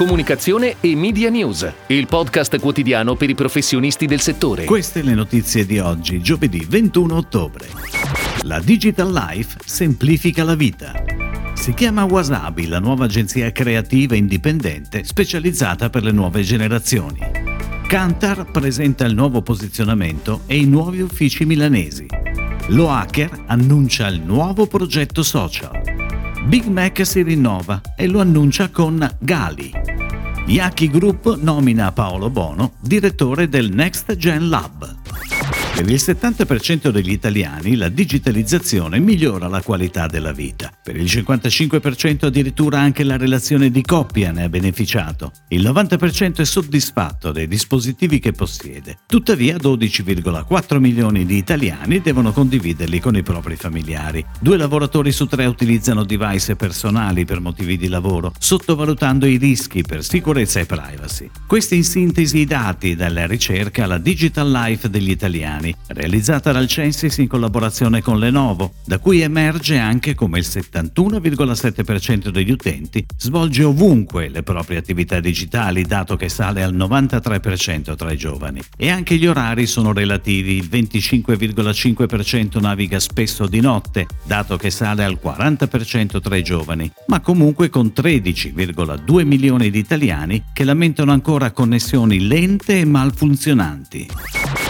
Comunicazione e Media News, il podcast quotidiano per i professionisti del settore. Queste le notizie di oggi, giovedì 21 ottobre. La Digital Life semplifica la vita. Si chiama Wasabi, la nuova agenzia creativa indipendente specializzata per le nuove generazioni. Kantar presenta il nuovo posizionamento e i nuovi uffici milanesi. Lo Hacker annuncia il nuovo progetto social. Big Mac si rinnova e lo annuncia con Gali. Yaki Group nomina Paolo Bono direttore del Next Gen Lab. Per il 70% degli italiani la digitalizzazione migliora la qualità della vita. Per il 55% addirittura anche la relazione di coppia ne ha beneficiato. Il 90% è soddisfatto dei dispositivi che possiede. Tuttavia 12,4 milioni di italiani devono condividerli con i propri familiari. Due lavoratori su tre utilizzano device personali per motivi di lavoro, sottovalutando i rischi per sicurezza e privacy. Questi in sintesi i dati dalla ricerca alla Digital Life degli italiani italiani, realizzata dal Censis in collaborazione con Lenovo, da cui emerge anche come il 71,7% degli utenti svolge ovunque le proprie attività digitali, dato che sale al 93% tra i giovani. E anche gli orari sono relativi, il 25,5% naviga spesso di notte, dato che sale al 40% tra i giovani, ma comunque con 13,2 milioni di italiani che lamentano ancora connessioni lente e malfunzionanti.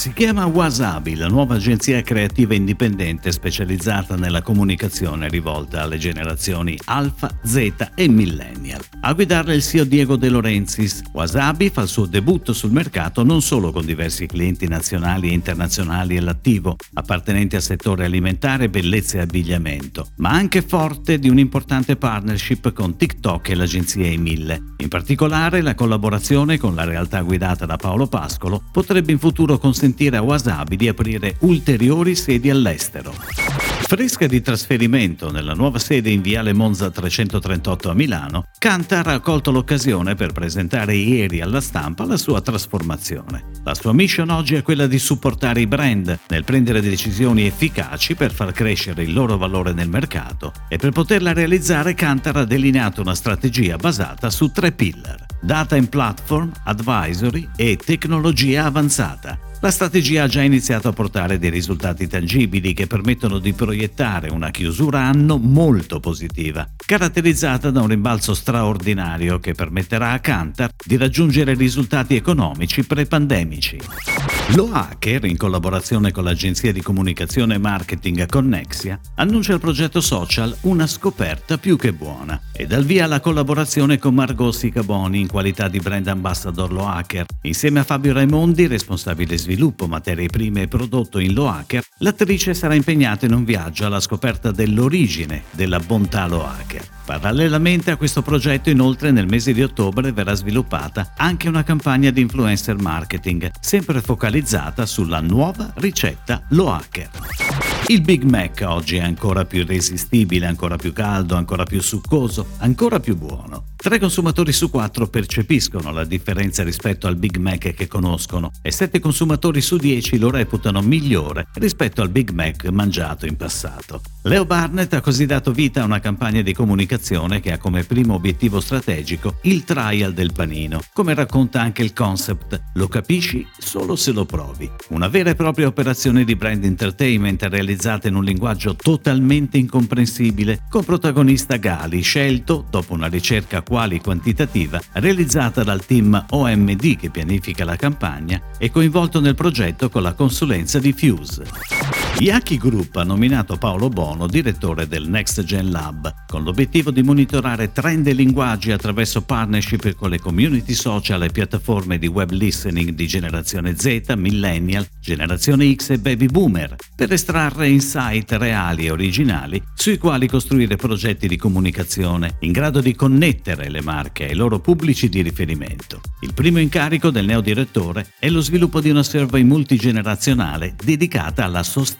Si chiama Wasabi, la nuova agenzia creativa indipendente specializzata nella comunicazione rivolta alle generazioni Alpha, Z e Millennial. A guidarla il CEO Diego De Laurentiis, Wasabi fa il suo debutto sul mercato non solo con diversi clienti nazionali e internazionali all'attivo, appartenenti al settore alimentare, bellezza e abbigliamento, ma anche forte di un'importante partnership con TikTok e l'agenzia Emille. In particolare la collaborazione con la realtà guidata da Paolo Pascolo potrebbe in futuro consentire consentire a Wasabi di aprire ulteriori sedi all'estero. Fresca di trasferimento nella nuova sede in Viale Monza 338 a Milano, Kantar ha colto l'occasione per presentare ieri alla stampa la sua trasformazione. La sua mission oggi è quella di supportare i brand nel prendere decisioni efficaci per far crescere il loro valore nel mercato e per poterla realizzare Kantar ha delineato una strategia basata su tre pillar: Data and Platform, Advisory e Tecnologia avanzata la strategia ha già iniziato a portare dei risultati tangibili che permettono di proiettare una chiusura anno molto positiva, caratterizzata da un rimbalzo straordinario che permetterà a Kantar di raggiungere risultati economici pre-pandemici. Lo Hacker, in collaborazione con l'agenzia di comunicazione e marketing Connexia, annuncia il progetto social Una scoperta più che buona e dal via la collaborazione con Margot Sicaboni in qualità di brand ambassador Lo Hacker. Insieme a Fabio Raimondi, responsabile sviluppo, materie prime e prodotto in Lo Hacker, l'attrice sarà impegnata in un viaggio alla scoperta dell'origine della bontà Lo Hacker. Parallelamente a questo progetto, inoltre, nel mese di ottobre verrà sviluppata anche una campagna di influencer marketing, sempre focalizzata sulla nuova ricetta Lo Hacker. Il Big Mac oggi è ancora più irresistibile, ancora più caldo, ancora più succoso, ancora più buono. Tre consumatori su quattro percepiscono la differenza rispetto al Big Mac che conoscono e sette consumatori su dieci lo reputano migliore rispetto al Big Mac mangiato in passato. Leo Barnett ha così dato vita a una campagna di comunicazione che ha come primo obiettivo strategico il trial del panino. Come racconta anche il concept, lo capisci solo se lo provi. Una vera e propria operazione di brand entertainment realizzata in un linguaggio totalmente incomprensibile, con protagonista Gali, scelto, dopo una ricerca quali quantitativa, realizzata dal team OMD che pianifica la campagna e coinvolto nel progetto con la consulenza di Fuse. Yaki Group ha nominato Paolo Bono direttore del Next Gen Lab, con l'obiettivo di monitorare trend e linguaggi attraverso partnership con le community social e piattaforme di web listening di generazione Z, millennial, generazione X e baby boomer, per estrarre insight reali e originali sui quali costruire progetti di comunicazione in grado di connettere le marche ai loro pubblici di riferimento. Il primo incarico del neodirettore è lo sviluppo di una survey multigenerazionale dedicata alla sostenibilità